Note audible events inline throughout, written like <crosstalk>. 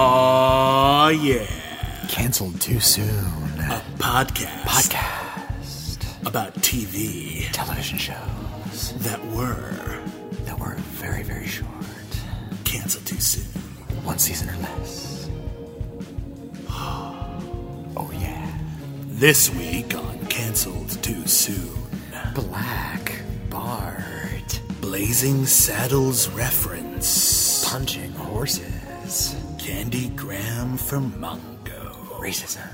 Oh yeah, Cancelled too soon. a podcast Podcast. about TV Television shows that were that were very, very short. canceled too soon. One season or less. <gasps> Oh yeah. This week on Canceled Too Soon, Black Bart. Blazing Saddles reference, Punching horses. Candy Graham for Mongo. Racism.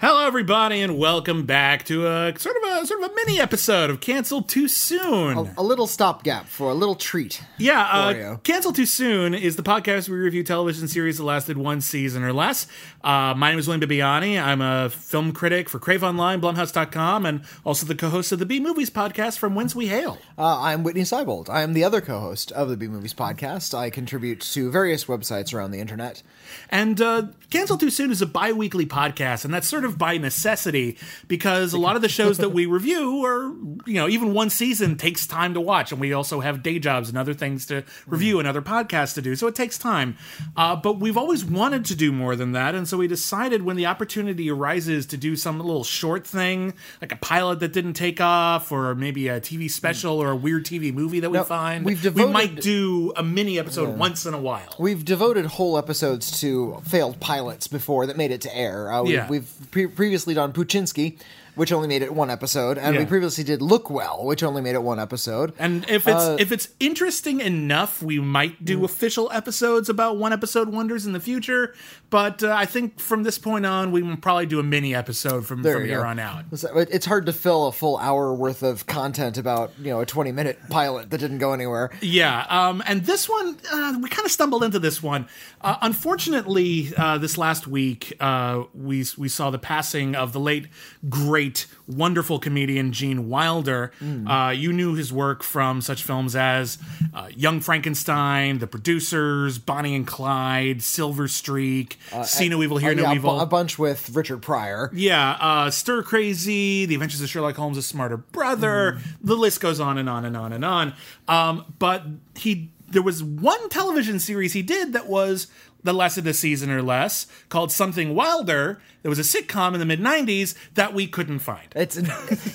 Hello, everybody, and welcome back to a sort of a sort of a mini episode of Cancel Too Soon. a little stopgap for a little treat. Yeah, uh. Cancel Too Soon is the podcast where we review television series that lasted one season or less. Uh, my name is William Bibbiani. I'm a film critic for Crave Online, Blumhouse.com, and also the co-host of the B Movies podcast from Whence We Hail. Uh, I'm Whitney Seibold. I am the other co-host of the B Movies podcast. I contribute to various websites around the internet. And uh, Cancel Too Soon is a bi weekly podcast, and that's sort of by necessity because a lot of the shows that we review or you know, even one season takes time to watch, and we also have day jobs and other things to review and other podcasts to do, so it takes time. Uh, but we've always wanted to do more than that, and so we decided when the opportunity arises to do some little short thing, like a pilot that didn't take off, or maybe a TV special or a weird TV movie that we find, we've we might do a mini episode once in a while. We've devoted whole episodes to failed pilots before that made it to air. Uh, we've, Yeah. we've pre- previously done Poochinski, which only made it one episode, and we previously did Lookwell, which only made it one episode. And if it's Uh, if it's interesting enough, we might do official episodes about one episode wonders in the future. But uh, I think from this point on, we will probably do a mini episode from, from here go. on out. It's hard to fill a full hour worth of content about you know a 20 minute pilot that didn't go anywhere. Yeah, um, and this one uh, we kind of stumbled into this one. Uh, unfortunately, uh, this last week uh, we we saw the passing of the late great, wonderful comedian Gene Wilder. Uh, you knew his work from such films as uh, Young Frankenstein, The Producers, Bonnie and Clyde, Silver Streak, See No Evil, Hear Uh, No a Evil. a bunch with Richard Pryor. Yeah, uh, Stir Crazy, The Adventures of Sherlock Holmes' A Smarter Brother. The list goes on and on and on and on. Um, but he, there was one television series he did that was that of the season or less called Something Wilder. There was a sitcom in the mid '90s that we couldn't find. It's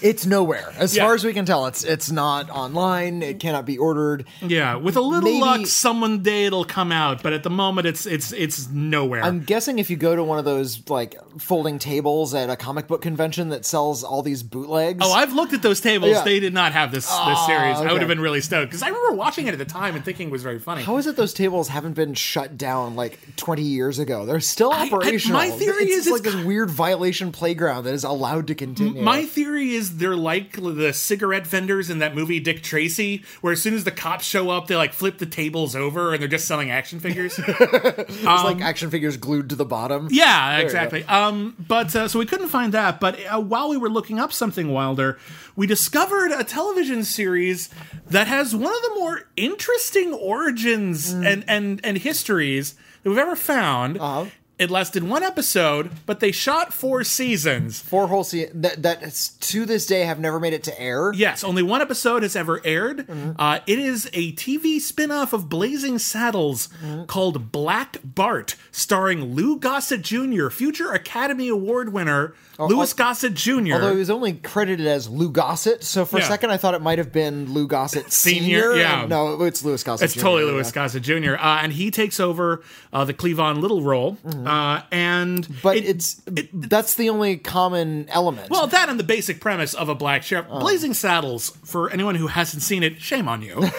it's nowhere as Yeah. far as we can tell. It's it's not online. It cannot be ordered. Yeah, with a little Maybe- luck, someone day it'll come out. But at the moment, it's it's it's nowhere. I'm guessing if you go to one of those like folding tables at a comic book convention that sells all these bootlegs. Oh, I've looked at those tables. Yeah. They did not have this this series. I would oh, have been really stoked because I remember watching it at the time and thinking it was very funny. How is it those tables haven't been shut down like 20 years ago? They're still I- operational. my theory it's is just like it's this weird violation playground that is allowed to continue. My theory is they're like the cigarette vendors in that movie Dick Tracy, where as soon as the cops show up, they like flip the tables over and they're just selling action figures. <laughs> it's like action figures glued to the bottom. yeah, you exactly. Um, but uh, so we couldn't find that. But uh, while we were looking up something wilder, we discovered a television series that has one of the more interesting origins and and and histories that we've ever found. Uh-huh. It lasted one episode, but they shot four seasons. Four whole seasons. that that to this day have never made it to air. Yes, only one episode has ever aired. Mm-hmm. Uh, it is a TV spin off of Blazing Saddles Mm-hmm. called Black Bart, starring Lou Gossett Jr., future Academy Award winner Louis al- Gossett Jr. Oh, Although he was only credited as Lou Gossett, so for Yeah. a second I thought it might have been Lou Gossett <laughs> Senior, yeah. no, it's Louis Gossett. it's Jr., totally yeah. Louis Gossett Jr., uh, and he takes over uh, the Cleavon Little role. Uh, and. But it- it's that's the only common element. Well, that and the basic premise of a black sheriff. Blazing Saddles, for anyone who hasn't seen it, shame on you. <laughs>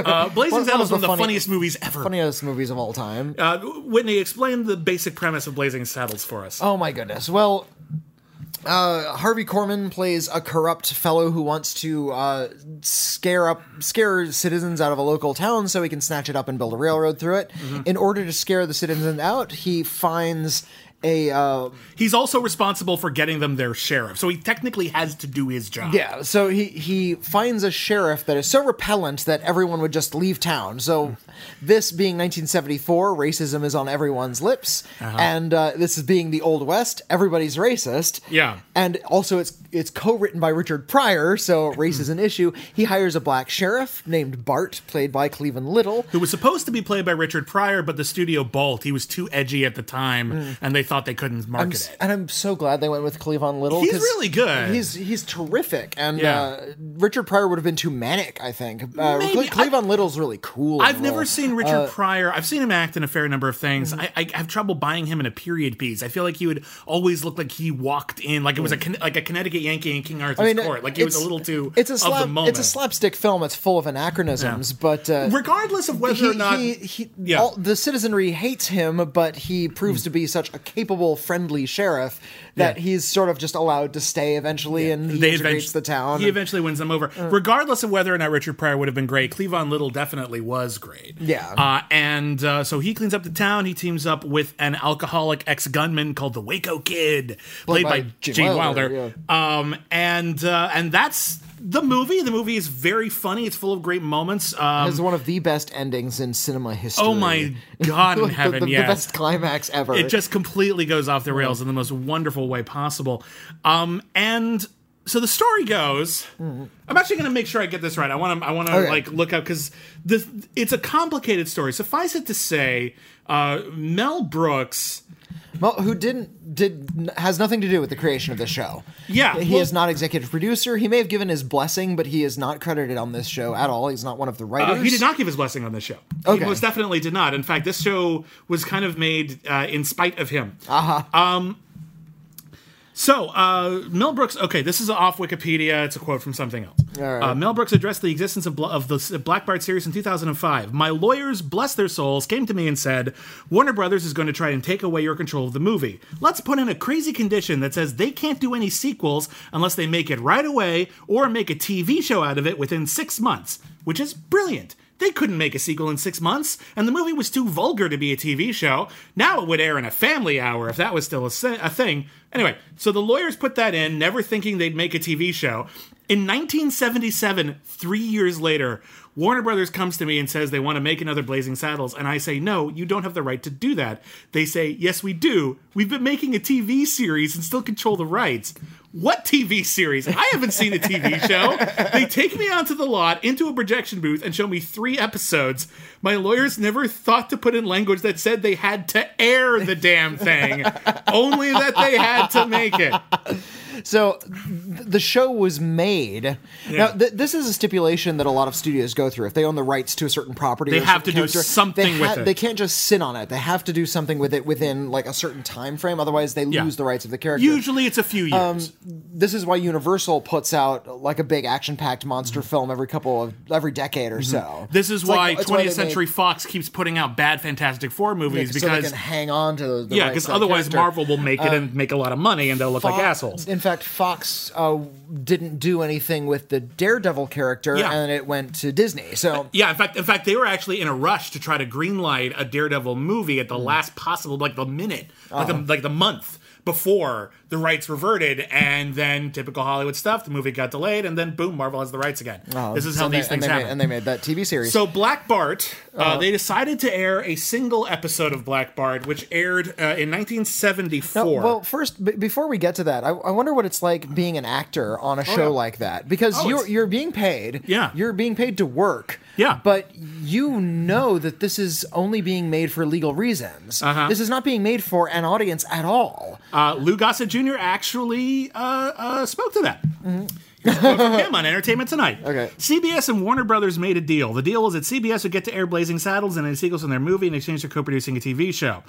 Uh, Blazing One- one Saddles is one of the funny- funniest movies ever. funniest movies of all time. Uh, Whitney, explain the basic premise of Blazing Saddles for us. Oh my goodness. Well, uh, Harvey Korman plays a corrupt fellow who wants to uh, scare up scare citizens out of a local town so he can snatch it up and build a railroad through it. In order to scare the citizens out, he finds a uh, He's also responsible for getting them their sheriff, so he technically has to do his job. yeah. So he he finds a sheriff that is so repellent that everyone would just leave town. So this being 1974, racism is on everyone's lips, Uh-huh. and uh, this is being the Old West. Everybody's racist. Yeah. and also it's it's co-written by Richard Pryor, so race is an <clears throat> issue. He hires a black sheriff named Bart, played by Cleavon Little. Who was supposed to be played by Richard Pryor, but the studio balked. He was too edgy at the time, and they thought they couldn't I'm market it. and I'm so glad they went with Cleavon Little. He's really good. He's he's terrific, and Yeah. uh, Richard Pryor would have been too manic. I think uh, Maybe. Cle- Cleavon Little's really cool. I've never role. seen Richard Pryor. I've seen him act in a fair number of things. Mm-hmm. I, I have trouble buying him in a period piece. I feel like he would always look like he walked in, like it was a like a Connecticut Yankee in King Arthur's Mm. I mean, court. Like he was a little too It's a of slap, the moment. It's a slapstick film. It's full of anachronisms, but uh, Regardless of whether he, or not, he, he, Yeah. all, the citizenry hates him, but he proves to be such a capable, friendly sheriff that Yeah. he's sort of just allowed to stay eventually, and he they integrates the town. He and- Uh. eventually wins them over. Regardless of whether or not Richard Pryor would have been great, Cleavon Little definitely was great. Yeah. Uh, and uh, so he cleans up the town. He teams up with an alcoholic ex gunman called the Waco Kid, played, by by, Gene Wilder, Wilder. Um, and uh, and that's the movie. The movie is very funny. It's full of great moments. Um, has one of the best endings in cinema history. oh my God in <laughs> the- heaven! the, the yes. best climax ever. it just completely goes off the rails in the most wonderful way possible. Um, and so the story goes. I'm actually going to make sure I get this right. I want to. I want to Okay. like look up because this. It's a complicated story. Suffice it to say, uh, Mel Brooks. Well, who didn't did has nothing to do with the creation of the show. Yeah, he well- is not executive producer. He may have given his blessing, but he is not credited on this show at all. He's not one of the Uh, writers. he did not give his blessing on this show. Okay. He most definitely did not. In fact, this show was kind of made uh, in spite of him. Uh-huh. Um, so, uh, Mel Brooks, okay, this is off Wikipedia. It's a quote from something else. Right. Uh, Mel Brooks addressed the existence of, of the s- Black Bart series in 2005. My lawyers, bless their souls, came to me and said, Warner Brothers is going to try and take away your control of the movie. Let's put in a crazy condition that says they can't do any sequels unless they make it right away or make a TV show out of it within six months, which is brilliant. They couldn't make a sequel in six months, and the movie was too vulgar to be a TV show. Now it would air in a family hour if that was still a, a thing. Anyway, so the lawyers put that in, never thinking they'd make a TV show. In 1977, three years later, Warner Brothers comes to me and says they want to make another Blazing Saddles, and I say, no, you don't have the right to do that. They say, yes, we do. We've been making a TV series and still control the rights. What TV series? I haven't seen a TV show. They take me onto the lot into a projection booth and show me three episodes. My lawyers never thought to put in language that said they had to air the damn thing, only that they had to make it. So th- the show was made. Now, th- this is a stipulation that a lot of studios go through. If they own the rights to a certain property, They have to do something they with it. They can't just sit on it. They have to do something with it within like a certain time frame. Otherwise, they Yeah. lose the rights of the character. Usually it's a few um, years. this is why Universal puts out like a big action-packed monster mm-hmm. film every couple of every decade or mm-hmm. so. Mm-hmm. This is It's why it's 20th they made- Century Fox keeps putting out bad Fantastic Four movies so they because can hang on to those. the yeah, because otherwise. Marvel will make it uh, and make a lot of money and they'll look like assholes. In fact, Fox uh, didn't do anything with the Daredevil character, Yeah. and it went to Disney. So Yeah, in fact, in fact, they were actually in a rush to try to greenlight a Daredevil movie at the Hmm. last possible, like the minute, like Uh-huh. the like the month before the rights reverted, and then typical Hollywood stuff. The movie got delayed, and then boom, Marvel has the rights again. this is how Oh, they- these things and happen. Made, and they made that TV series. So Black Bart, uh, Uh-huh. they decided to air a single episode of Black Bart, which aired uh, in 1974. Now, well, first, b- before we get to that, I, I wonder what it's like being an actor on a show yeah. like that because Oh, you're you're being paid. Yeah. you're being paid to work. Yeah. but you know that this is only being made for legal reasons. Uh-huh. This is not being made for an audience at all. Uh, Lou Gossett Jr. actually uh, uh, spoke to that. Here's a quote from him on Entertainment Tonight. Okay. CBS and Warner Brothers made a deal. The deal was that CBS would get to air Blazing Saddles and any sequels in their movie in exchange for co-producing a TV show.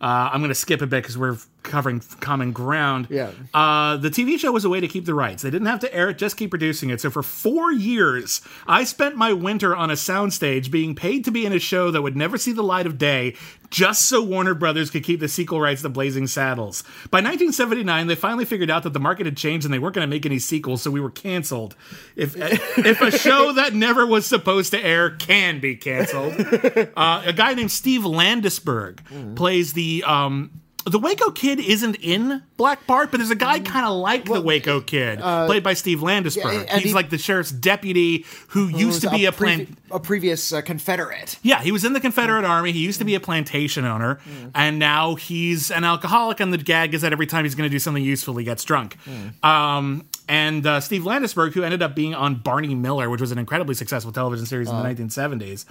Uh, I'm going to skip a bit because we're covering common ground. Yeah. Uh, the TV show was a way to keep the rights. They didn't have to air it, just keep producing it. So for four years, I spent my winter on a soundstage being paid to be in a show that would never see the light of day, just so Warner Brothers could keep the sequel rights to Blazing Saddles. By 1979, they finally figured out that the market had changed and they weren't going to make any sequels, so we were canceled. If <laughs> if a show that never was supposed to air can be canceled, <laughs> uh, a guy named Steve Landesberg plays the um, the Waco Kid isn't in Black Bart, but there's a guy kind of like the Waco Kid, played by Steve Landesberg. yeah, He's he- like the sheriff's deputy who used to be a, previ- plant. a previous uh, Confederate. Yeah, he was in the Confederate Army. He used to be a plantation owner, and now he's an alcoholic. And the gag is that every time he's going to do something useful, he gets drunk. Um, and uh, Steve Landesberg, who ended up being on Barney Miller, which was an incredibly successful television series in the 1970s,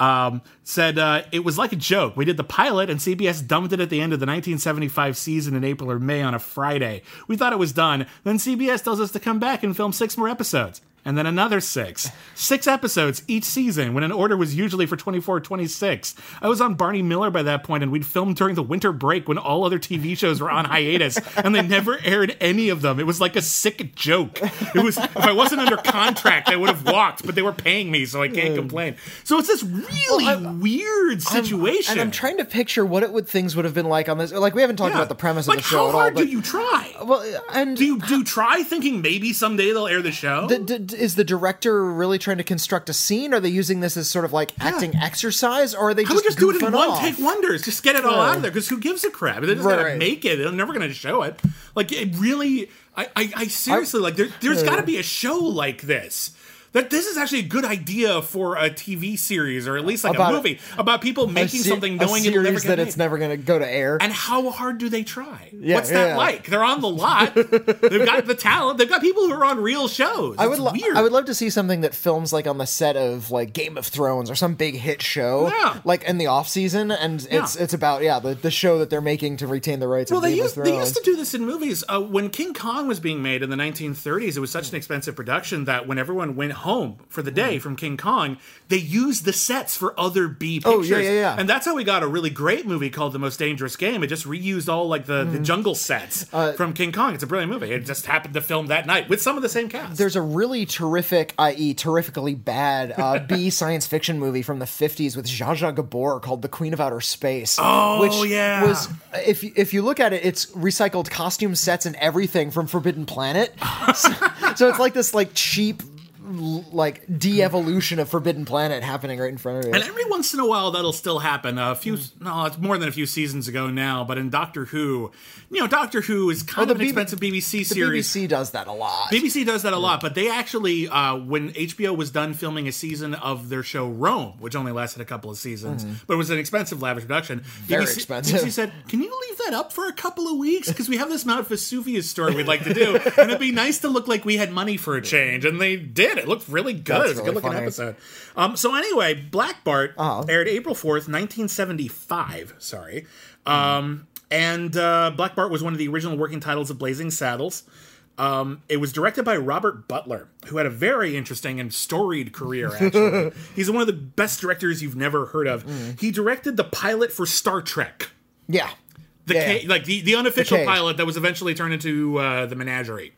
um, said uh, it was like a joke. We did the pilot, and CBS dumped it at the end of the 1975 season in April or May on a Friday. We thought it was done. Then CBS tells us to come back and film six more episodes. And then another six. Six episodes each season when an order was usually for 24 26. I was on Barney Miller by that point, and we'd filmed during the winter break when all other TV shows were on hiatus, and they never aired any of them. It was like a sick joke. It was if I wasn't under contract, I would have walked, but they were paying me, so I can't mm. complain. So it's this really I'm- weird situation. And I'm trying to picture what it would things would have been like on this. Like we haven't talked Yeah. about the premise like, of the show how at all. hard But do you try? well, and Do you do you try thinking maybe someday they'll air the show? D- d- is the director really trying to construct a scene? Are they using this as sort of like acting exercise, or are they How just, just do it in one off? take wonders? Just get it all Yeah. out of there. Because who gives a crap? They're just Right, gonna make it. They're never gonna show it. Like it really. I I, I seriously like. There, there's got to be a show like this. That this is actually a good idea for a TV series or at least like About- a movie about people making se- something knowing it'll never that made. it's never going to go to air. And how hard do they try? Yeah, What's that yeah. like? They're on the lot. They've got the talent. They've got people who are on real shows. I would, It's lo- weird. I would love to see something that films like on the set of like Game of Thrones or some big hit show, Yeah. like in the off season, and it's it's about yeah the, the show that they're making to retain the rights. Well, of they used, they used to do this in movies. Uh, when King Kong was being made in the 1930s, it was such an expensive production that when everyone went home for the day from King Kong, they used the sets for other B Oh, pictures. yeah, yeah, yeah. And that's how we got a really great movie called The Most Dangerous Game. It just reused all like the, Mm-hmm. the jungle sets Uh, from King Kong. It's a brilliant movie. It just happened to film that night with some of the same cast. There's a really terrific, i.e., terrifically bad uh, <laughs> B science fiction movie from the 50s with Zsa Zsa Gabor called The Queen of Outer Space. Oh, which yeah. was if you- if you look at it, it's recycled costume sets and everything from Forbidden Planet. so, <laughs> <laughs> so it's like this like cheap like de-evolution of Forbidden Planet happening right in front of you. And every once in a while, that'll still happen. A few, no, it's more than a few seasons ago now. But in Doctor Who, you know, Doctor Who is kind Oh, of an B- expensive BBC the series. BBC does that a lot. BBC does that a lot, but they actually, uh, when HBO was done filming a season of their show Rome, which only lasted a couple of seasons, but it was an expensive, lavish production. Very BBC, expensive. BBC said, "Can you leave that up for a couple of weeks? Because we have this Mount Vesuvius story we'd like to do, and it'd be nice to look like we had money for a <laughs> change." And they did. It looked really good. That's it was a good looking funny. episode. Um, so anyway, Black Bart Uh-huh. aired April fourth, nineteen seventy five. Sorry. Um, and uh, Black Bart was one of the original working titles of Blazing Saddles. Um, it was directed by Robert Butler, who had a very interesting and storied career, <laughs> actually. He's one of the best directors you've never heard of. He directed the pilot for Star Trek. yeah. The Yeah. like the, the unofficial cage. pilot that was eventually turned into uh, the Menagerie.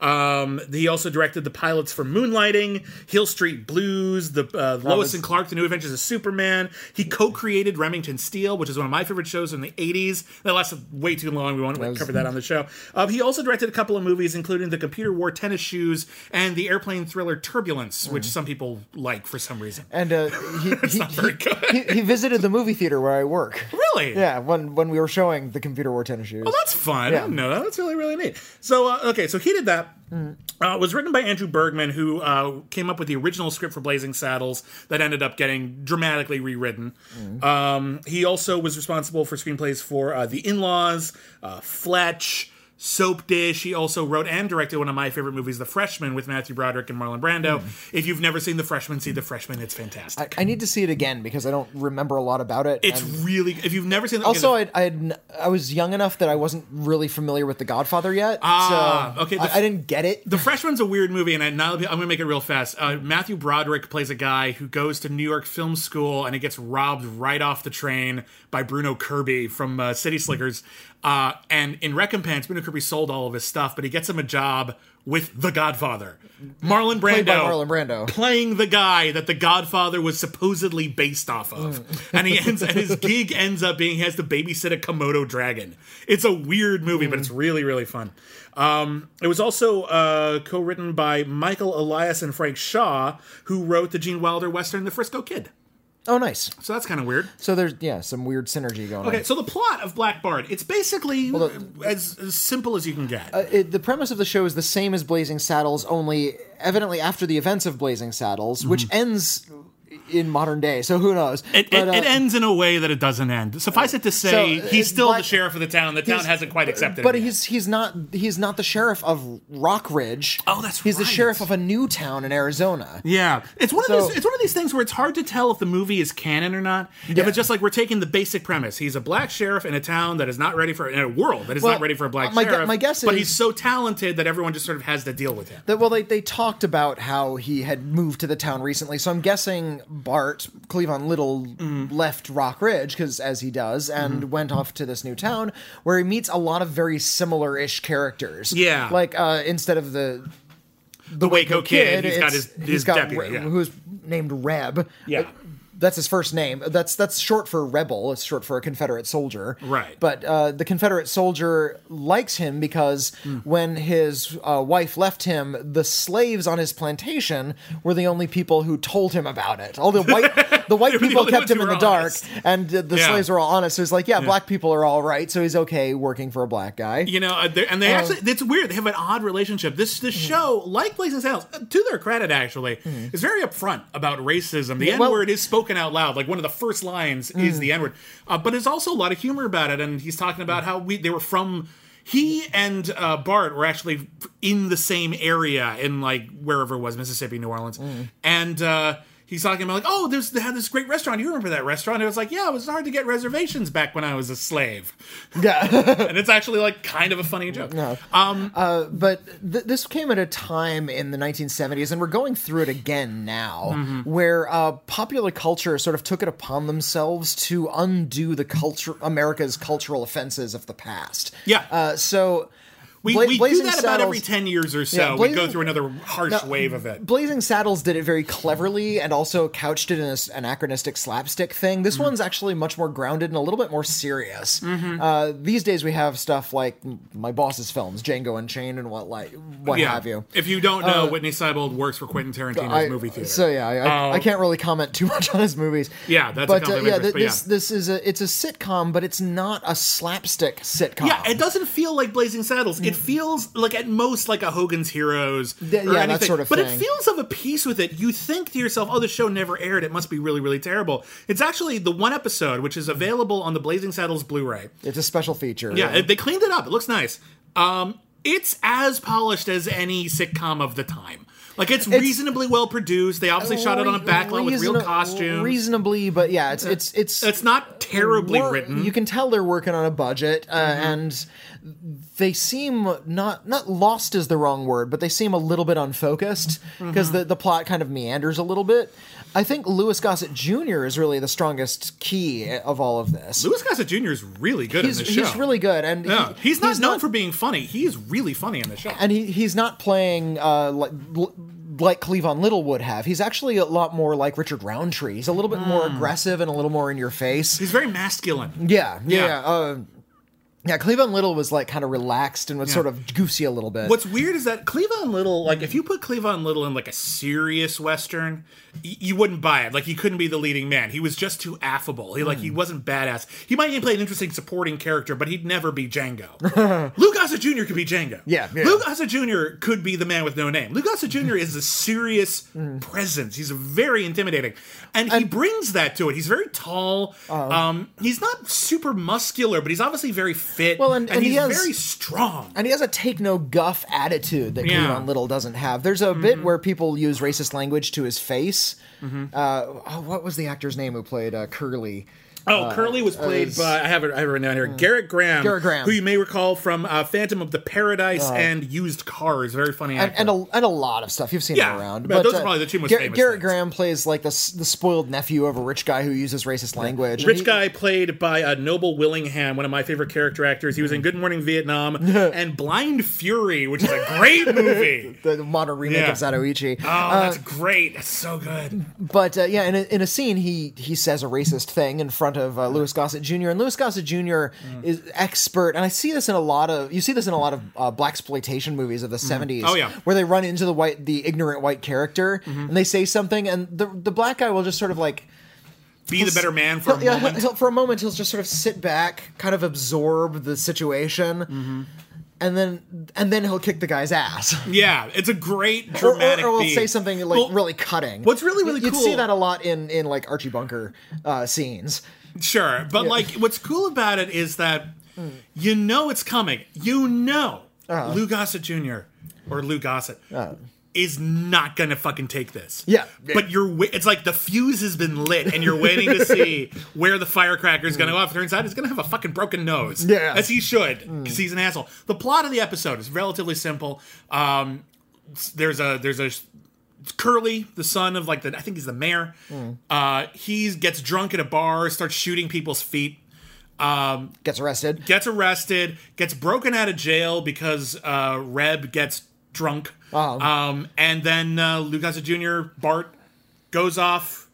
Um, he also directed the pilots for Moonlighting, Hill Street Blues, the uh, Lois was- and Clark: The New Adventures of Superman. He co-created Remington Steele, which is one of my favorite shows in the '80s. That lasted way too long. We won't was- cover that on the show. Uh, he also directed a couple of movies, including the Computer Wore Tennis Shoes and the airplane thriller Turbulence, which some people like for some reason. And uh, he, <laughs> he, not very good. he, he visited the movie theater where I work. Really? Yeah, when when we were showing the computer wore tennis shoes. Oh, that's fun. Yeah. I didn't know that. That's really, really neat. So, uh, okay, so he did that. Uh, it was written by Andrew Bergman, who uh, came up with the original script for Blazing Saddles that ended up getting dramatically rewritten. Um, he also was responsible for screenplays for uh, The In Laws, uh, Fletch, Soapdish. He also wrote and directed one of my favorite movies, The Freshman, with Matthew Broderick and Marlon Brando. If you've never seen The Freshman, see The Freshman. It's fantastic. I, I need to see it again because I don't remember a lot about it. it's really, if you've never seen also okay, I I I was young enough that I wasn't really familiar with The Godfather yet. Ah, so okay, the- I, I didn't get it. The Freshman's a weird movie, and I, I'm going to make it real fast. Uh, Matthew Broderick plays a guy who goes to New York Film School and he gets robbed right off the train by Bruno Kirby from uh, City Slickers. Uh, and in recompense, Bruno Kirby sold all of his stuff, but he gets him a job with The Godfather. Marlon Brando. Marlon Brando. Playing the guy that The Godfather was supposedly based off of. and he ends and his gig ends up being he has to babysit a Komodo dragon. It's a weird movie, but it's really, really fun. Um, it was also uh, co-written by Michael Elias and Frank Shaw, who wrote the Gene Wilder western *The Frisco Kid*. Oh, nice. So that's kind of weird. So there's yeah some weird synergy going on. Okay, on. so the plot of Black Bart, it's basically as, as simple as you can get. Uh, it, the premise of the show is the same as Blazing Saddles, only evidently after the events of Blazing Saddles, which ends in modern day. So who knows? It, But, it, it uh, ends in a way that it doesn't end. Suffice it to say, So, uh, he's still the sheriff of the town. The town hasn't quite accepted But him. yet. he's he's not he's not the sheriff of Rock Ridge. Oh, that's he's the sheriff of a new town in Arizona. Yeah, it's one of these. It's one of these things where it's hard to tell if the movie is canon or not. If Yeah. it's just like we're taking the basic premise, he's a black sheriff in a town that is not ready for in a world that is Well, not ready for a black my gu- sheriff. my guess but is- he's so talented that everyone just sort of has to deal with him. That, well, they, they talked about how he had moved to the town recently, so I'm guessing Bart Cleavon Little Mm-hmm. left Rock Ridge because as he does, and went off to this new town where he meets a lot of very similar-ish characters. Yeah. like uh, instead of the The Waco kid, he's got his his he's got deputy. Yeah. who's named Reb. Yeah. That's his first name. That's that's short for rebel. It's short for a Confederate soldier. Right. But uh, the Confederate soldier likes him because Hmm. when his uh, wife left him, the slaves on his plantation were the only people who told him about it. All the white <laughs> the white were the people kept him in the were dark, and uh, the Yeah. slaves were all honest. So he's like, yeah, black people are all right, so he's okay working for a black guy. You know, uh, and they Oh. actually, it's weird. They have an odd relationship. This this Mm-hmm. show, like Blazing Saddles, uh, to their credit, actually, is very upfront about racism. The N well- word is spoken out loud. Like one of the first lines Mm. is the N word. Uh, but there's also a lot of humor about it. And he's talking about how we they were from. He and uh, Bart were actually in the same area in like wherever it was, Mississippi, New Orleans, Mm. and. He's talking about like, oh, there's they had this great restaurant. You remember that restaurant? It was like, yeah, it was hard to get reservations back when I was a slave, <laughs> Yeah. and it's actually like kind of a funny joke. Um, Uh, but th- this came at a time in the 1970s, and we're going through it again now, Mm-hmm. where uh, popular culture sort of took it upon themselves to undo the culture, America's cultural offenses of the past. Yeah. Uh, so We, Bla- we do Blazing that about every 10 years or so. Yeah, we go through another harsh Now, wave of it. Blazing Saddles did it very cleverly and also couched it in an anachronistic slapstick thing. This mm. one's actually much more grounded and a little bit more serious. Mm-hmm. Uh, these days we have stuff like my boss's films, Django Unchained and what like what yeah. have you. If you don't know, uh, Whitney Seibold works for Quentin Tarantino's I- movie theater. So yeah, I, I, I um, can't really comment too <laughs> much on his movies. Yeah, that's but uh, conflict yeah, interest, but this yeah. this is a it's a sitcom, but it's not a slapstick sitcom. yeah, it doesn't feel like Blazing Saddles. It feels like at most like a Hogan's Heroes. Yeah, or yeah, that anything. sort of but it feels of a piece with it. You think to yourself, "Oh, the show never aired. It must be really, really terrible." It's actually the one episode which is available on the Blazing Saddles Blu-ray. It's a special feature. Yeah, it- they cleaned it up. It looks nice. Um, it's as polished as any sitcom of the time. Like it's, reasonably well produced. They obviously shot it on a backlot with real costumes. Reasonably, but yeah, it's it's it's it's not terribly wor- written. You can tell they're working on a budget, uh, Mm-hmm. and they seem not not lost is the wrong word, but they seem a little bit unfocused because Mm-hmm. the the plot kind of meanders a little bit. I think Louis Gossett Jr. is really the strongest key of all of this. Louis Gossett Jr. is really good he's in this show. he's really good, and yeah. he- he's not known for being funny. He is really funny in the show. and he he's not playing uh, like like Cleavon Little would have. He's actually a lot more like Richard Roundtree. He's a little bit more aggressive and a little more in your face. Hmm. he's very masculine. Yeah, yeah. Yeah. yeah. Uh, yeah, Cleavon Little was like kind of relaxed and was Yeah. sort of goosey a little bit. What's weird is that Cleavon Little, like, if you put Cleavon Little in like a serious western, y- you wouldn't buy it. Like, he couldn't be the leading man. He was just too affable. He Hmm. like he wasn't badass. He might even play an interesting supporting character, but he'd never be Django. <laughs> Lou Gossett Jr. could be Django. Yeah, yeah. Lou Gossett Jr. could be the man with no name. Lou Gossett Jr. is a serious <laughs> Hmm. presence. He's very intimidating, and he brings that to it. He's very tall. Uh-huh. um, he's not super muscular, but he's obviously very fit. Well, and- and he's he has- very strong. and he has a take no guff attitude that Yeah. Cleavon Little doesn't have. There's a bit where people use racist language to his face. Uh, oh, what was the actor's name who played uh, Curly? Oh, Curly was played as- by I have it I have it written down here. Garrett Graham, Mm. Garrett Graham. who you may recall from uh, Phantom of the Paradise and Used Cars. Very funny and, actor. and, a, and a lot of stuff. You've seen Yeah, him around. but those are probably the two most Gar- famous Garrett things. Graham plays like the, the spoiled nephew of a rich guy who uses racist language. Rich he- guy played by uh, Noble Willingham, one of my favorite character actors. He was in Good Morning Vietnam <laughs> and Blind Fury, which is a great movie. <laughs> the modern remake Yeah. of Zatoichi. Oh, that's great. That's so good. But uh, yeah, in a, in a scene, he he says a racist thing in front of uh, Louis Gossett Jr. And Louis Gossett Jr. Mm. is expert, and I see this in a lot of you see this in a lot of uh, black exploitation movies of the seventies. Oh, yeah. Mm-hmm. where they run into the white, the ignorant white character, and they say something, and the the black guy will just sort of like. be the better man for a yeah, moment. he'll, for a moment, he'll just sort of sit back, kind of absorb the situation, Mm-hmm. and then and then he'll kick the guy's ass. yeah, it's a great <laughs> Or, or, dramatic. or will say something like Well, really cutting. what's really, really You'd cool- see that a lot in in like Archie Bunker uh, scenes. Sure, but like, what's cool about it is that you know it's coming. You know, Uh-huh. Lou Gossett Jr. or Lou Gossett is not gonna fucking take this. Yeah. but you're. It's like the fuse has been lit, and you're waiting to see <laughs> where the firecracker is gonna go off. Turns out he's gonna have a fucking broken nose. Yeah. as he should, because he's an asshole. The plot of the episode is relatively simple. Um, there's a there's a Curly, the son of like the I think he's the mayor. Uh, he gets drunk at a bar, starts shooting people's feet, Um, Gets arrested. gets arrested, gets broken out of jail because uh, Reb gets drunk, Oh. um, and then uh, Gossett Jr. Bart goes off.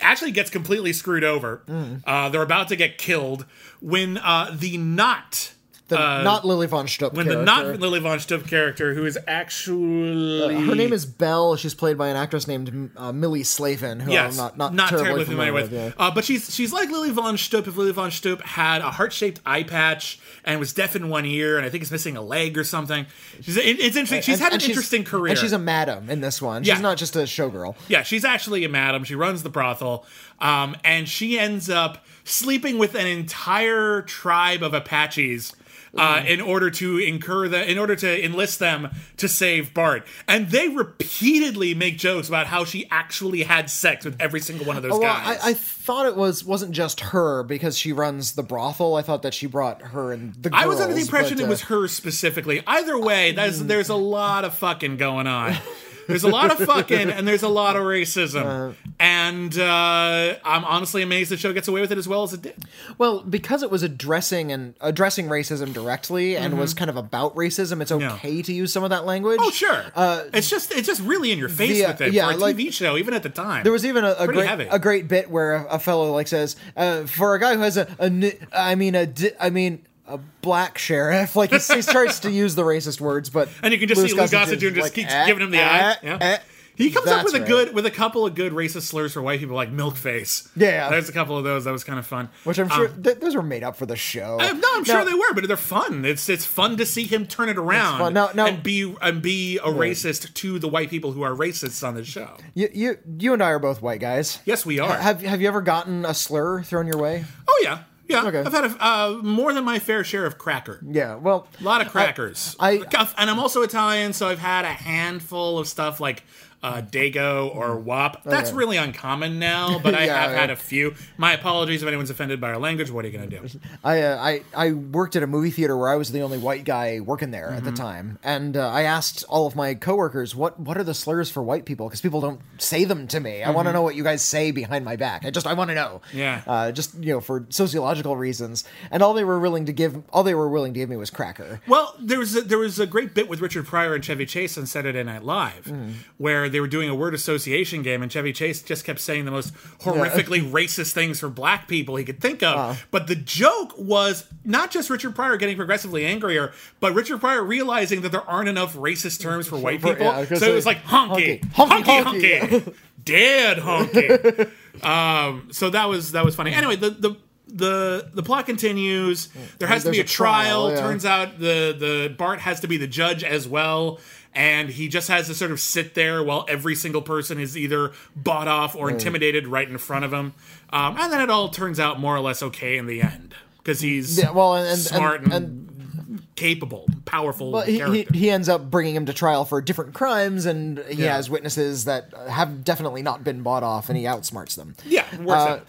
Actually, gets completely screwed over. Uh, they're about to get killed when uh, the not The not Lili Von Shtupp when character. the not Lili Von Shtupp character, who is actually Her name is Belle. She's played by an actress named uh, Millie Slavin, who Yes, I'm not not, terribly, familiar with. yeah. Uh, but she's she's like Lili Von Shtupp. If Lili Von Shtupp had a heart shaped eye patch and was deaf in one ear, and I think is missing a leg or something. She's, it- it's interesting. She's And- had an she's- interesting career. And she's a madam in this one. Yeah. She's not just a showgirl. yeah, she's actually a madam. She runs the brothel, um, and she ends up sleeping with an entire tribe of Apaches. Uh, Mm-hmm. in order to incur the, in order to enlist them to save Bart, and they repeatedly make jokes about how she actually had sex with every single one of those Oh, well, guys. I, I thought it was wasn't just her because she runs the brothel. I thought that she brought her and the. Girls, I was under the impression but, it uh, was her specifically. Either way, there's there's a lot of fucking going on. <laughs> There's a lot of fucking and there's a lot of racism. and uh, I'm honestly amazed the show gets away with it as well as it did. Well, because it was addressing and addressing racism directly and was kind of about racism, it's okay to use some of that language. Mm-hmm. Oh sure, it's just it's just really in your face the, uh, with it yeah, for a like- TV show, even at the time. There was even a, a great heavy. a great bit where a, a fellow like says, uh, "For a guy who has a, a I mean a di- I mean a black sheriff," like he, he starts to use the racist words, but and you can just Louis see Lou Gossett Jr. just like, keeps eh, giving him the eh, eye. Yeah. eh. He comes up with a right. good with a couple of good racist slurs for white people, like milk face. Yeah. there's a couple of those that was kind of fun. Which I'm sure th- those were made up for the show. Uh, no, I'm Now- sure they were, but they're fun. It's it's fun to see him turn it around. Now- now- and be and be a racist to the white people who are racists on the show. You, you you and I are both white guys. Yes, we are. Have have you ever gotten a slur thrown your way? oh yeah, yeah. Okay. I've had a, uh, more than my fair share of cracker. Yeah. Well, A lot of crackers. I- and I'm also Italian, so I've had a handful of stuff like uh, Dago or WAP. That's really uncommon now, but I <laughs> Yeah, have yeah. had a few. My apologies if anyone's offended by our language. What are you going to do? <laughs> I, uh, I I worked at a movie theater where I was the only white guy working there at the Mm-hmm. time, and uh, I asked all of my coworkers what what are the slurs for white people because people don't say them to me. I want to know what you guys say behind my back. I just I want to know. Mm-hmm. Yeah. Uh, just you know for sociological reasons, and all they were willing to give all they were willing to give me was cracker. Well, there was a, there was a great bit with Richard Pryor and Chevy Chase on Saturday Night Live, where they were doing a word association game, and Chevy Chase just kept saying the most horrifically racist things for black people he could think of. But the joke was not just Richard Pryor getting progressively angrier, but Richard Pryor realizing that there aren't enough racist terms for white people. yeah, so it was like honky, honky, honky, honky, honky, <laughs> dead honky. <laughs> um, so that was that was funny. Anyway, the the. The the plot continues. There has to be a trial, trial. yeah. Turns out the the Bart has to be the judge as well, and he just has to sort of sit there while every single person is either bought off or intimidated right in front of him. Um, and then it all turns out more or less okay in the end because he's Yeah, well, and- and- smart and, and- capable, powerful. But he, he, he ends up bringing him to trial for different crimes, and he Yeah. has witnesses that have definitely not been bought off, and he outsmarts them. yeah, works Uh, out.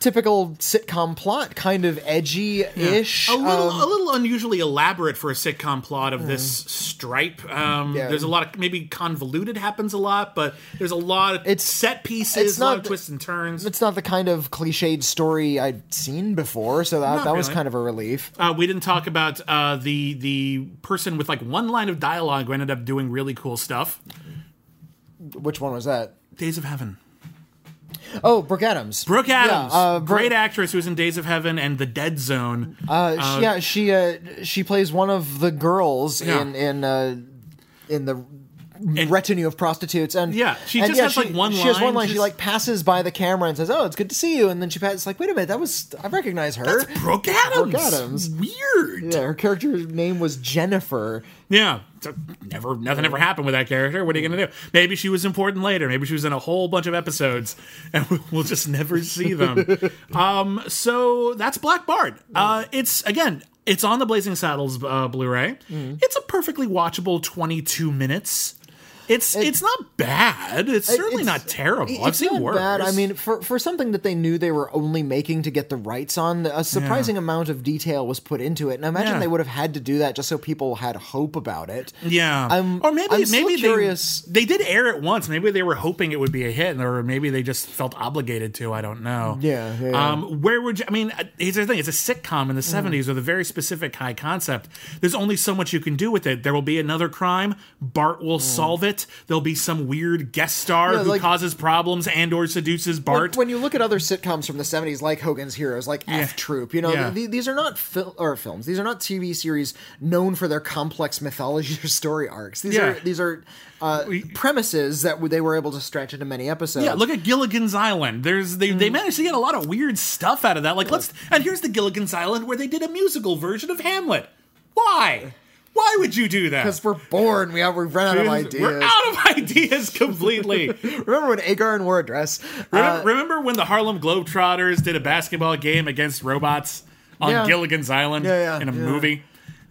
Typical sitcom plot, kind of edgy-ish. A little, um, a little unusually elaborate for a sitcom plot of this stripe. Um, Yeah. There's a lot of maybe convoluted happens a lot, but there's a lot of It's- set pieces, it's a lot not of twists and turns. it's not the kind of cliched story I'd seen before, so that, Not that was kind of a relief. Uh, we didn't talk about uh, the the person with like one line of dialogue who ended up doing really cool stuff. Which one was that? Days of Heaven. Oh, Brooke Adams. Brooke Adams, Yeah, uh, great actress who was in Days of Heaven and The Dead Zone. Uh, she, yeah, she uh, she plays one of the girls Yeah. in in uh, in the retinue of prostitutes, and Yeah, she and just has, like, one She has one line, line. She like passes by the camera and says, "Oh, it's good to see you," and then she passes like, "Wait a minute, that was I recognize her." That's Brooke Adams. Brooke Adams. Weird. yeah, her character's name was Jennifer. Yeah. So never nothing ever happened with that character. What are you gonna do? Maybe she was important later. Maybe she was in a whole bunch of episodes <laughs> and we- we'll just never see them. <laughs> um, so that's Black Bart. Uh, it's again, it's on the Blazing Saddles uh, Blu-ray. It's a perfectly watchable 22 minutes. It's it's not bad. It's certainly it's- not terrible. I've It's seen not worse. bad. I mean, for for something that they knew they were only making to get the rights on, a surprising amount of detail was put into it, and I imagine Yeah. they would have had to do that just so people had hope about it. Yeah, I'm- or maybe I'm maybe curious- They, they did air it once. Maybe they were hoping it would be a hit, or maybe they just felt obligated to. I don't know. Yeah, yeah, yeah. Um, where would you? I mean, here's the thing: it's a sitcom Mm. in the '70s with a very specific high concept. There's only so much you can do with it. There will be another crime. Bart will solve it. There'll be some weird guest star. Yeah, who like- causes problems and or seduces Bart. when you look at other sitcoms from the 70s, like Hogan's Heroes, like F Troop, you know, Yeah. th- these are not fil- or films. These are not TV series known for their complex mythology or story arcs. These Yeah. are these are uh, premises that they were able to stretch into many episodes. Yeah, look at Gilligan's Island. There's they, Mm. they managed to get a lot of weird stuff out of that. Like let's and here's the Gilligan's Island where they did a musical version of Hamlet. Why? Why would you do that? because we're bored. We have we've run out of ideas. We're <laughs> out of ideas completely. <laughs> Remember when Agar wore a dress? remember, Uh, remember when the Harlem Globetrotters did a basketball game against robots on Yeah. Gilligan's Island Yeah, yeah, in a movie?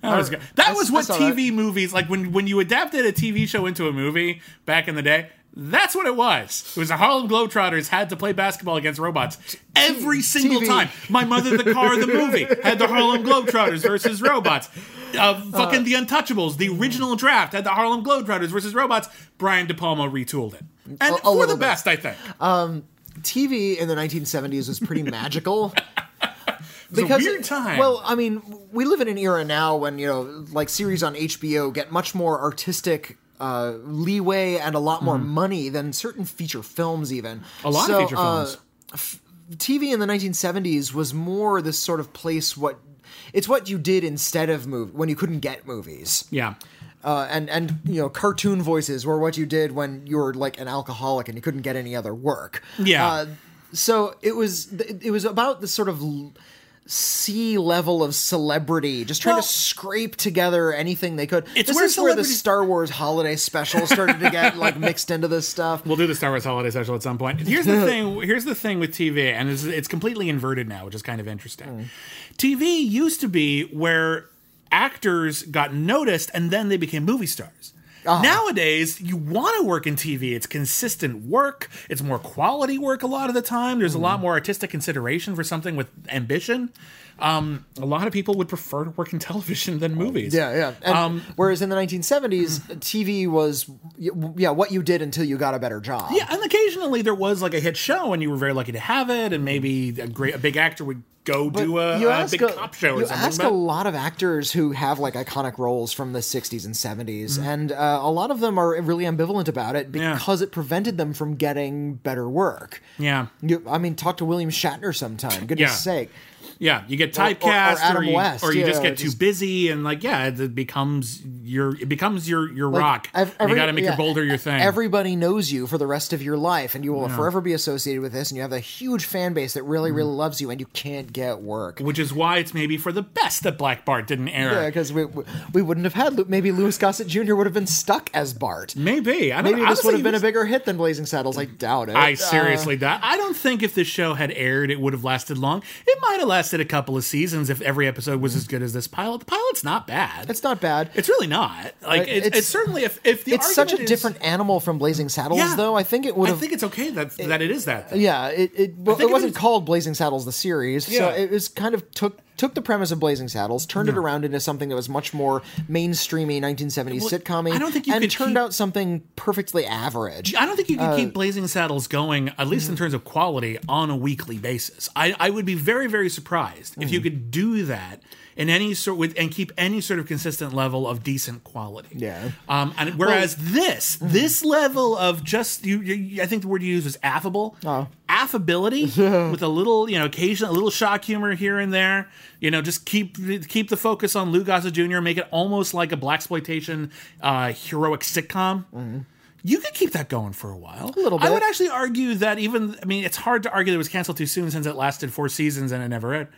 That was, good. that was what TV movies like when when you adapted a TV show into a movie back in the day. That's what it was. It was the Harlem Globetrotters had to play basketball against robots every single TV. time. My Mother, the Car, the movie had the Harlem Globetrotters versus robots. Uh, fucking The Untouchables, the original draft had the Harlem Globetrotters versus robots. Brian De Palma retooled it, and A- a for the bit. best, I think. TV in the 1970s was pretty magical. <laughs> because a weird time. Well, I mean, we live in an era now when you know, like series on HBO get much more artistic uh, leeway and a lot more money than certain feature films, even Mm-hmm. A lot of So, feature uh, films. TV in the 1970s was more this sort of place. What it's what you did instead of move when you couldn't get movies. yeah. uh, and and you know cartoon voices were what you did when you were like an alcoholic and you couldn't get any other work. Yeah. Uh, so it was it was about this sort of sea level of celebrity, just trying Well- to scrape together anything they could. It's this where is where the Star Wars holiday special started to get like <laughs> mixed into this stuff. We'll do the Star Wars Holiday Special at some point. Here's the thing. <laughs> Here's the thing with TV, and it's, it's completely inverted now, which is kind of interesting. Hmm. TV used to be where actors got noticed and then they became movie stars. Nowadays, you want to work in TV. It's consistent work. It's more quality work a lot of the time. There's a lot more artistic consideration for something with ambition. Um, a lot of people would prefer to work in <laughs> television than movies. Yeah, yeah. And Um, whereas in the 1970s, TV was yeah what you did until you got a better job. Yeah, and occasionally there was like a hit show, and you were very lucky to have it, and maybe a great, a big actor would go do a, you a big a, cop show or you ask but- a lot of actors who have like iconic roles from the 60s and 70s Mm-hmm. and uh, a lot of them are really ambivalent about it Yeah. because it prevented them from getting better work yeah, you, i mean talk to william shatner sometime goodness Yeah. sake yeah, you get or- or typecast, or, Adam you, West, or you just yeah, get too busy, and like, yeah, it, becomes your, it becomes your your Like, rock. ev- And you every- got to make yeah, your boulder your thing. everybody knows you for the rest of your life and you will forever be associated with this and you have a huge fan base that really Mm-hmm. really loves you and you can't get work which is why it's maybe for the best that Black Bart didn't air. yeah, because we, we wouldn't have had maybe Louis Gossett Jr. would have been stuck as Bart. Maybe I don't, Maybe this would have been a bigger hit than Blazing Saddles. I doubt it. I Uh, seriously doubt. I don't think if this show had aired, it would have lasted long. It might have lasted a couple of seasons if every episode was as good as this pilot. The pilot's not bad. it's not bad. It's really not. Like Uh, it's, it's, it's- certainly if if the it's such a is- different animal from Blazing Saddles, Yeah. though. I think it would I think it's okay that that it is that. yeah, it it, well, it wasn't called Blazing Saddles the series, so Yeah. it was kind of took took the premise of Blazing Saddles, turned it around into something that was much more mainstreamy 1970s Well, sitcom I don't think you and could turned keep- out something perfectly average. I don't think you Uh, can keep Blazing Saddles going, at least in terms of quality, on a weekly basis. I, I would be very, very surprised if you Mm-hmm. could do that in any sort with and keep any sort of consistent level of decent quality. Yeah. Um. And whereas this this level of just you, you, I think the word you used was affable. Oh. Affability <laughs> with a little, you know, occasional a little shock humor here and there. You know, just keep keep the focus on Lou Gossett Jr. Make it almost like a black exploitation uh, heroic sitcom. You could keep that going for a while. A little bit. I would actually argue that even I mean, it's hard to argue that it was canceled too soon since it lasted four seasons and it never ended.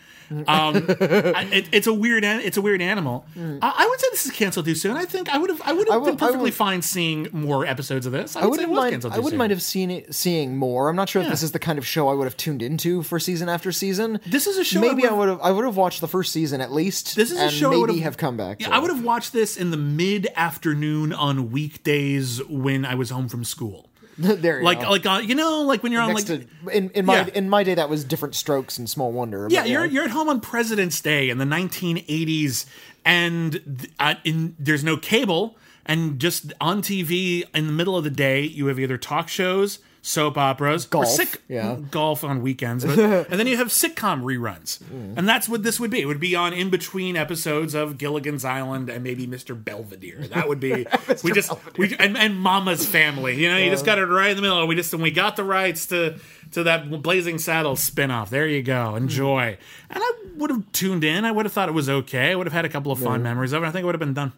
Um, it, it's a weird it's a weird animal. I, I would say this is canceled too soon. I think I would have I would have been perfectly would- fine seeing more episodes of this. I, I would say it wouldn't was mind. canceled I wouldn't soon. mind have seen it, seeing more. I'm not sure Yeah. if this is the kind of show I would have tuned into for season after season. This is a show Maybe I would've- I would have watched the first season at least. This is a show I maybe would've- come back. Yeah, I would have watched this in the mid afternoon on weekdays when I was home from school. <laughs> there. You Like go. like uh, you know like when you're on next like to in, in my Yeah. in my day that was different strokes and small wonder. Yeah, you're you're at home on President's Day in the 1980s, and th- uh, in, there's no cable, and just on TV in the middle of the day, you have either talk shows, soap operas, Golf, or sick yeah. golf on weekends, but, <laughs> and then you have sitcom reruns, mm. and that's what this would be. It would be on in between episodes of Gilligan's Island and maybe Mr. Belvedere. That would be <laughs> we just we and, and Mama's Family. You know, you just got it right in the middle. We just and we got the rights to to that Blazing Saddles spinoff. There you go. Mm. Enjoy. And I would have tuned in. I would have thought it was okay. I would have had a couple of fond memories of it. I think it would have been done.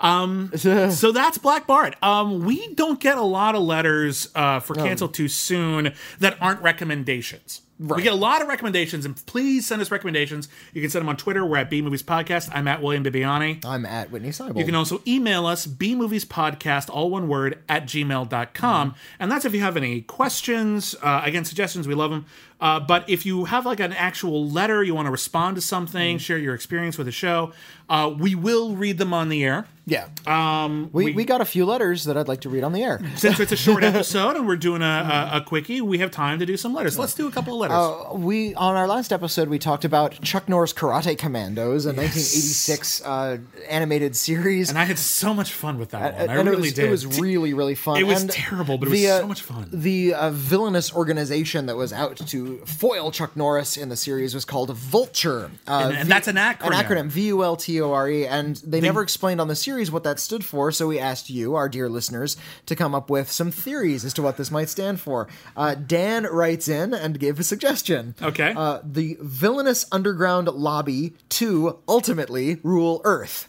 Um, <laughs> so that's Black Bart. Um, we don't get a lot of letters uh, for cancel too soon that aren't recommendations. Right. We get a lot of recommendations, and please send us recommendations. You can send them on Twitter. We're at B Movies Podcast. I'm at William Bibbiani. I'm at Witney Seibold. You can also email us, B Movies Podcast, all one word, at gmail.com. And that's if you have any questions, uh, again, suggestions, we love them. Uh, but if you have like an actual letter, you want to respond to something, share your experience with the show, uh, we will read them on the air. yeah. Um, we, we got a few letters that I'd like to read on the air. <laughs> since it's a short <laughs> episode and we're doing a, a, a quickie, we have time to do some letters. Let's do a couple of letters. Uh, we on our last episode we talked about Chuck Norris Karate Commandos, a 1986 uh, animated series. and I had so much fun with that one. I really it was, did. It was really, really fun. It was And terrible, but it was the, uh, so much fun. The uh, villainous organization that was out to foil Chuck Norris in the series was called Vulture. Uh, And- and that's an acronym. An acronym, V U L T O R E. And they never explained on the series what that stood for, so we asked you, our dear listeners, to come up with some theories as to what this might stand for. Uh, Dan writes in and gave a suggestion. Okay. Uh, the villainous underground lobby to ultimately rule Earth.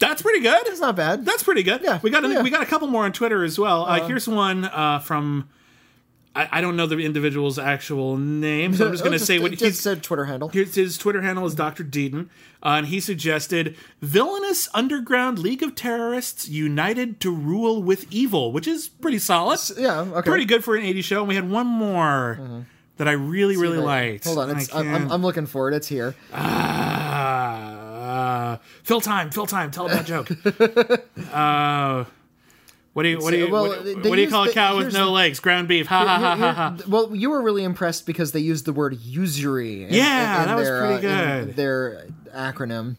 That's pretty good. It's not bad. That's pretty good. Yeah, we got a, yeah. we got a couple more on Twitter as well. Uh, here's one uh, from. I, I don't know the individual's actual name, so I'm just <laughs> going to say what just said Twitter handle. His, his Twitter handle is Dr. Deaton, uh, and he suggested villainous underground league of terrorists united to rule with evil, which is pretty solid. yeah, okay. Mm-hmm. Pretty good for an 80s show. And we had one more that I really, really liked. Hold on, I it's, I'm, I'm, looking for it. It's here. Ah, uh, fill time, fill time. Tell that joke. <laughs> uh, what do you what do you Well, what, what do you call a cow with no the- legs? Ground beef. Ha ha ha ha ha. well, you were really impressed because they used the word usury. In, Yeah, in- in that was their, pretty uh, good. their acronym.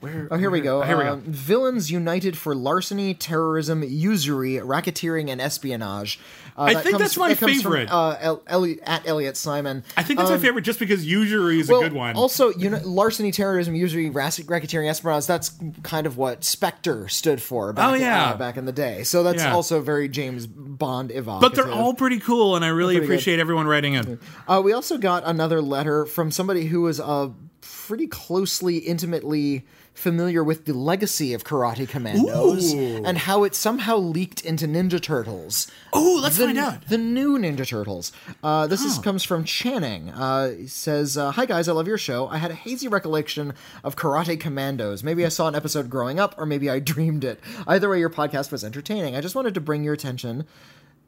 Where, Oh, here we go. Here we go. Um, Villains united for larceny, terrorism, usury, racketeering, and espionage. Uh, I that think comes- that's my that comes from, favorite. uh, El- Eli- at Elliot Simon. I think that's my favorite just because usury is um, Well, a good one. Also, you know, larceny, terrorism, usury, rac- racketeering, espionage. That's kind of what Spectre stood for. Back Oh, yeah. uh, back in the day. So that's Yeah. also very James Bond evocative. but they're all pretty cool, and I really pretty good. appreciate everyone writing in. Uh, we also got another letter from somebody who was uh, pretty closely, intimately familiar with the legacy of Karate Commandos Ooh. and how it somehow leaked into Ninja Turtles. Oh, let's the, find out. The new Ninja Turtles. Uh, this is, comes from Channing. Uh, says, uh, Hi guys, I love your show. I had a hazy recollection of Karate Commandos. Maybe I saw an episode growing up, or maybe I <laughs> dreamed it. Either way, your podcast was entertaining. I just wanted to bring your attention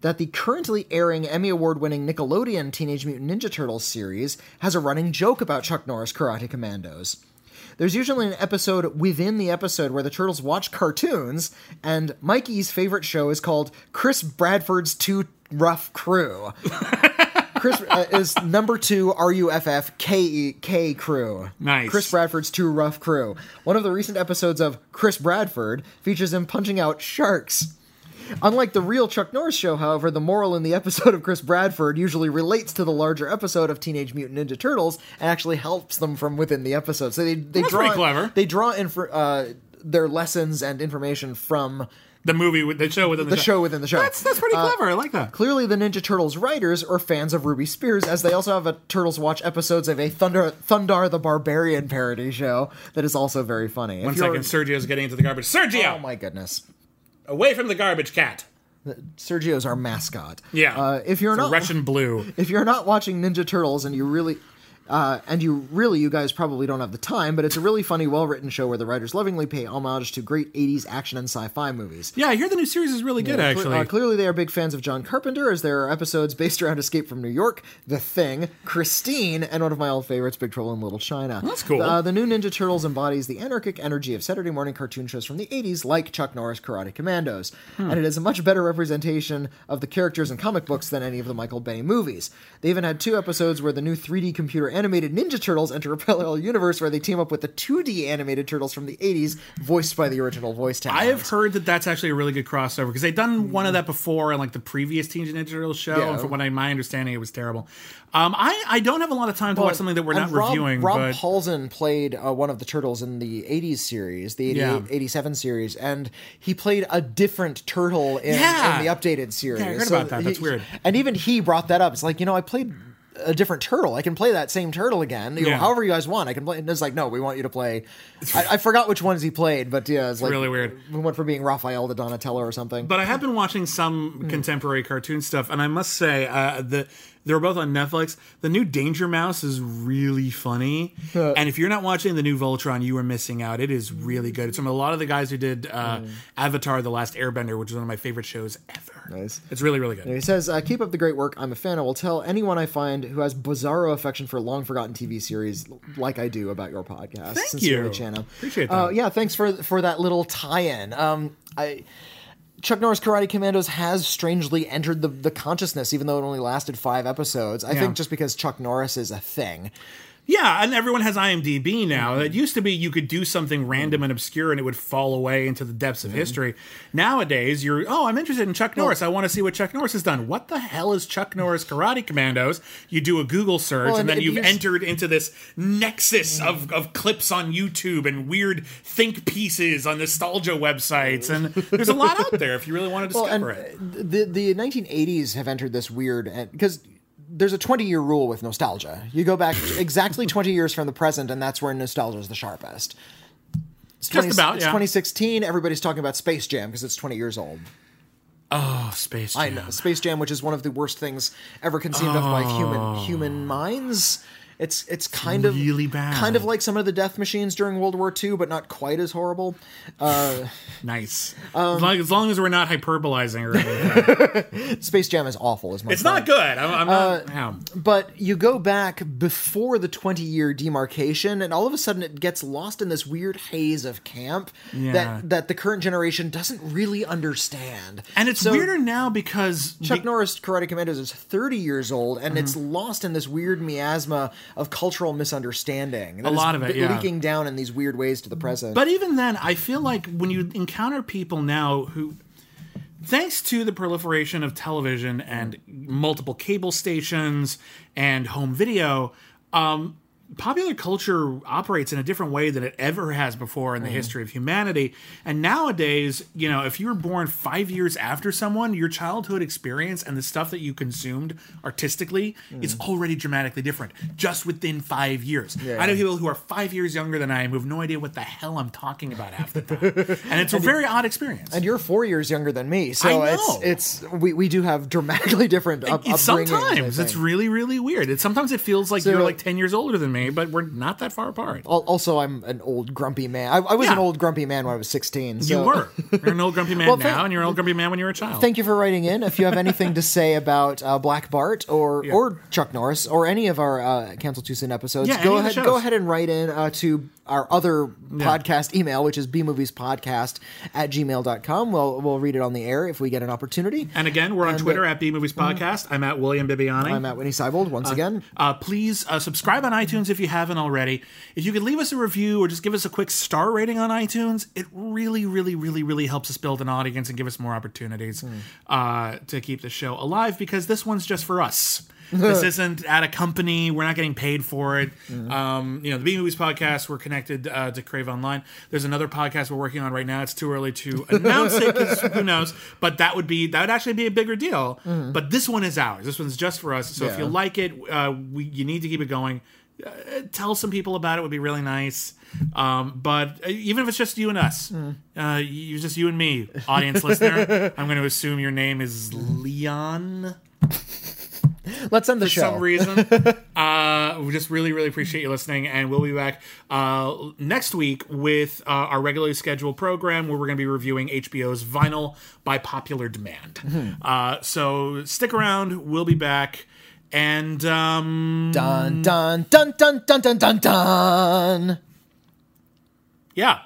that the currently airing Emmy Award winning Nickelodeon Teenage Mutant Ninja Turtles series has a running joke about Chuck Norris Karate Commandos. There's usually an episode within the episode where the turtles watch cartoons, and Mikey's favorite show is called Chris Bradford's Too Rough Crew. <laughs> Chris uh, is number two RUFF K K Crew. Nice. Chris Bradford's Too Rough Crew. One of the recent episodes of Chris Bradford features him punching out sharks. Unlike the real Chuck Norris show, however, the moral in the episode of Chris Bradford usually relates to the larger episode of Teenage Mutant Ninja Turtles and actually helps them from within the episode. So they they That's draw clever. they draw in uh, their lessons and information from The movie, with the show within the, the show within the show. That's that's pretty clever. I like that. Clearly, the Ninja Turtles writers are fans of Ruby Spears, as they also have a Turtles Watch episodes of a Thunder Thundarr the Barbarian parody show that is also very funny. One second, Sergio's getting into the garbage. Sergio, Oh my goodness. Away from the garbage cat. Sergio's our mascot. Yeah. Uh, if you're It's a not Russian blue. <laughs> if you're not watching Ninja Turtles and you really uh, and you really, you guys probably don't have the time, but it's a really funny, well-written show where the writers lovingly pay homage to great '80s action and sci-fi movies. Yeah, I hear the new series is really good. Cle- Actually, uh, clearly, they are big fans of John Carpenter, as there are episodes based around Escape from New York, The Thing, Christine, and one of my old favorites, Big Trouble in Little China. That's cool. Uh, the new Ninja Turtles embodies the anarchic energy of Saturday morning cartoon shows from the 80s, like Chuck Norris Karate Commandos, Hmm. and it is a much better representation of the characters in comic books than any of the Michael Bay movies. They even had two episodes where the new 3D computer animated Ninja Turtles enter a parallel universe where they team up with the 2D animated Turtles from the 80s, voiced by the original voice talent. I have heard that that's actually a really good crossover because they've done one of that before in like the previous Teenage Ninja Turtles show. Yeah. And from what I, my understanding, it was terrible. Um, I I don't have a lot of time to watch something that we're not Rob, reviewing. Rob but Paulsen played uh, one of the turtles in the 80s series, the 88, Yeah. 87 series, and he played a different turtle in, Yeah. in the updated series. Yeah, I heard about that. That's he- weird. And even he brought that up. It's like, you know, I played a different turtle. I can play that same turtle again. You know, however you guys want. I can play. And it's like, no, we want you to play. I, I forgot which ones he played, but yeah, it's like really weird. We went from being Raphael to Donatello or something. but I have been watching some contemporary cartoon stuff, and I must say uh, the they're both on Netflix. The new Danger Mouse is really funny, and if you're not watching the new Voltron, you are missing out. It is really good. It's from a lot of the guys who did uh. Avatar: The Last Airbender, which is one of my favorite shows ever. Nice. It's really really good. He says, uh, "Keep up the great work. I'm a fan. I will tell anyone I find who has bizarro affection for long forgotten TV series, like I do about your podcast. Thank Sincerely, you. Chana. Appreciate Uh, that. yeah, thanks for for that little tie-in. Um, I." Chuck Norris Karate Commandos has strangely entered the, the consciousness, even though it only lasted five episodes. I Yeah. think just because Chuck Norris is a thing. Yeah, and everyone has IMDb now. Mm-hmm. It used to be you could do something random mm-hmm. and obscure and it would fall away into the depths of mm-hmm. history. Nowadays, you're, oh, I'm interested in Chuck Norris. I want to see what Chuck Norris has done. What the hell is Chuck Norris Karate Commandos? You do a Google search Well, and, and then you've entered into this nexus of, of clips on YouTube and weird think pieces on nostalgia websites. And <laughs> there's a lot out there if you really want to discover it. Uh, the the 1980s have entered this weird because there's a 20 year rule with nostalgia. You go back exactly 20 years from the present, and that's where nostalgia is the sharpest. It's Just about, it's yeah. 2016. Everybody's talking about Space Jam because it's 20 years old. Oh, Space Jam. I know Space Jam, which is one of the worst things ever conceived of by human Oh. human minds. It's it's kind of really bad. kind of like some of the death machines during World War II, but not quite as horrible. <laughs> Nice. Um, as, long, as long as we're not hyperbolizing or anything. <laughs> Space Jam is awful. Is my it's point. not good. I'm, I'm not. Uh, yeah. But you go back before the 20 year demarcation, and all of a sudden it gets lost in this weird haze of camp Yeah. that, that the current generation doesn't really understand. And it's So, weirder now because Chuck be- Norris Karate Commandos is 30 years old, and it's lost in this weird miasma of cultural misunderstanding. A lot of it, yeah. leaking down in these weird ways to the present. But even then, I feel like when you encounter people now who, thanks to the proliferation of television and multiple cable stations and home video, um, popular culture operates in a different way than it ever has before in the mm-hmm. history of humanity. And nowadays, you know, if you were born five years after someone, your childhood experience and the stuff that you consumed artistically mm. is already dramatically different just within five years. I know people who are five years younger than I am who have no idea what the hell I'm talking about half the time. <laughs> and it's a very odd experience. and you're four years younger than me, so I it's know. it's we, we do have dramatically different up, It's sometimes it's really, really weird. It, sometimes it feels like So- you're like 10 years older than me, but we're not that far apart. Al- Also, I'm an old grumpy man. I, I was an old grumpy man when I was 16. So. You were. You're an old grumpy man <laughs> Well, now, and you're an old grumpy man when you were a child. Thank you for writing in. If you have anything to say about uh, Black Bart or <laughs> Yeah. or Chuck Norris or any of our uh, Cancel Too Soon episodes, Yeah, any go of the ahead shows. go ahead and write in uh, to our other podcast email, which is bmoviespodcast at gmail.com. We'll we'll read it on the air if we get an opportunity. and again, we're on Twitter at B Movies Podcast. I'm at William Bibbiani. I'm at Witney Seibold once again. Uh, please uh, subscribe on iTunes if you haven't already. If you could leave us a review or just give us a quick star rating on iTunes, it really, really, really, really helps us build an audience and give us more opportunities uh, to keep the show alive because this one's just for us. This <laughs> isn't at a company. We're not getting paid for it. Mm-hmm. Um, you know, the B Movies podcast. We're connected uh, to Crave Online. There's another podcast we're working on right now. It's too early to <laughs> announce it because who knows. But that would be that would actually be a bigger deal. But this one is ours. This one's just for us. So if Mm-hmm. You like it, uh, we, you need to keep it going. Uh, tell some people about it would be really nice. Um, but uh, even if it's just you and us, Mm. uh, you just you and me, audience listener. <laughs> I'm going to assume your name is Leon Let's end the show. for show. some reason. <laughs> uh, we just really, really appreciate you listening, and we'll be back uh, next week with uh, our regularly scheduled program where we're going to be reviewing HBO's Vinyl by popular demand. Mm-hmm. Uh, so stick around. We'll be back, and um, Dun dun dun dun dun dun dun dun. yeah.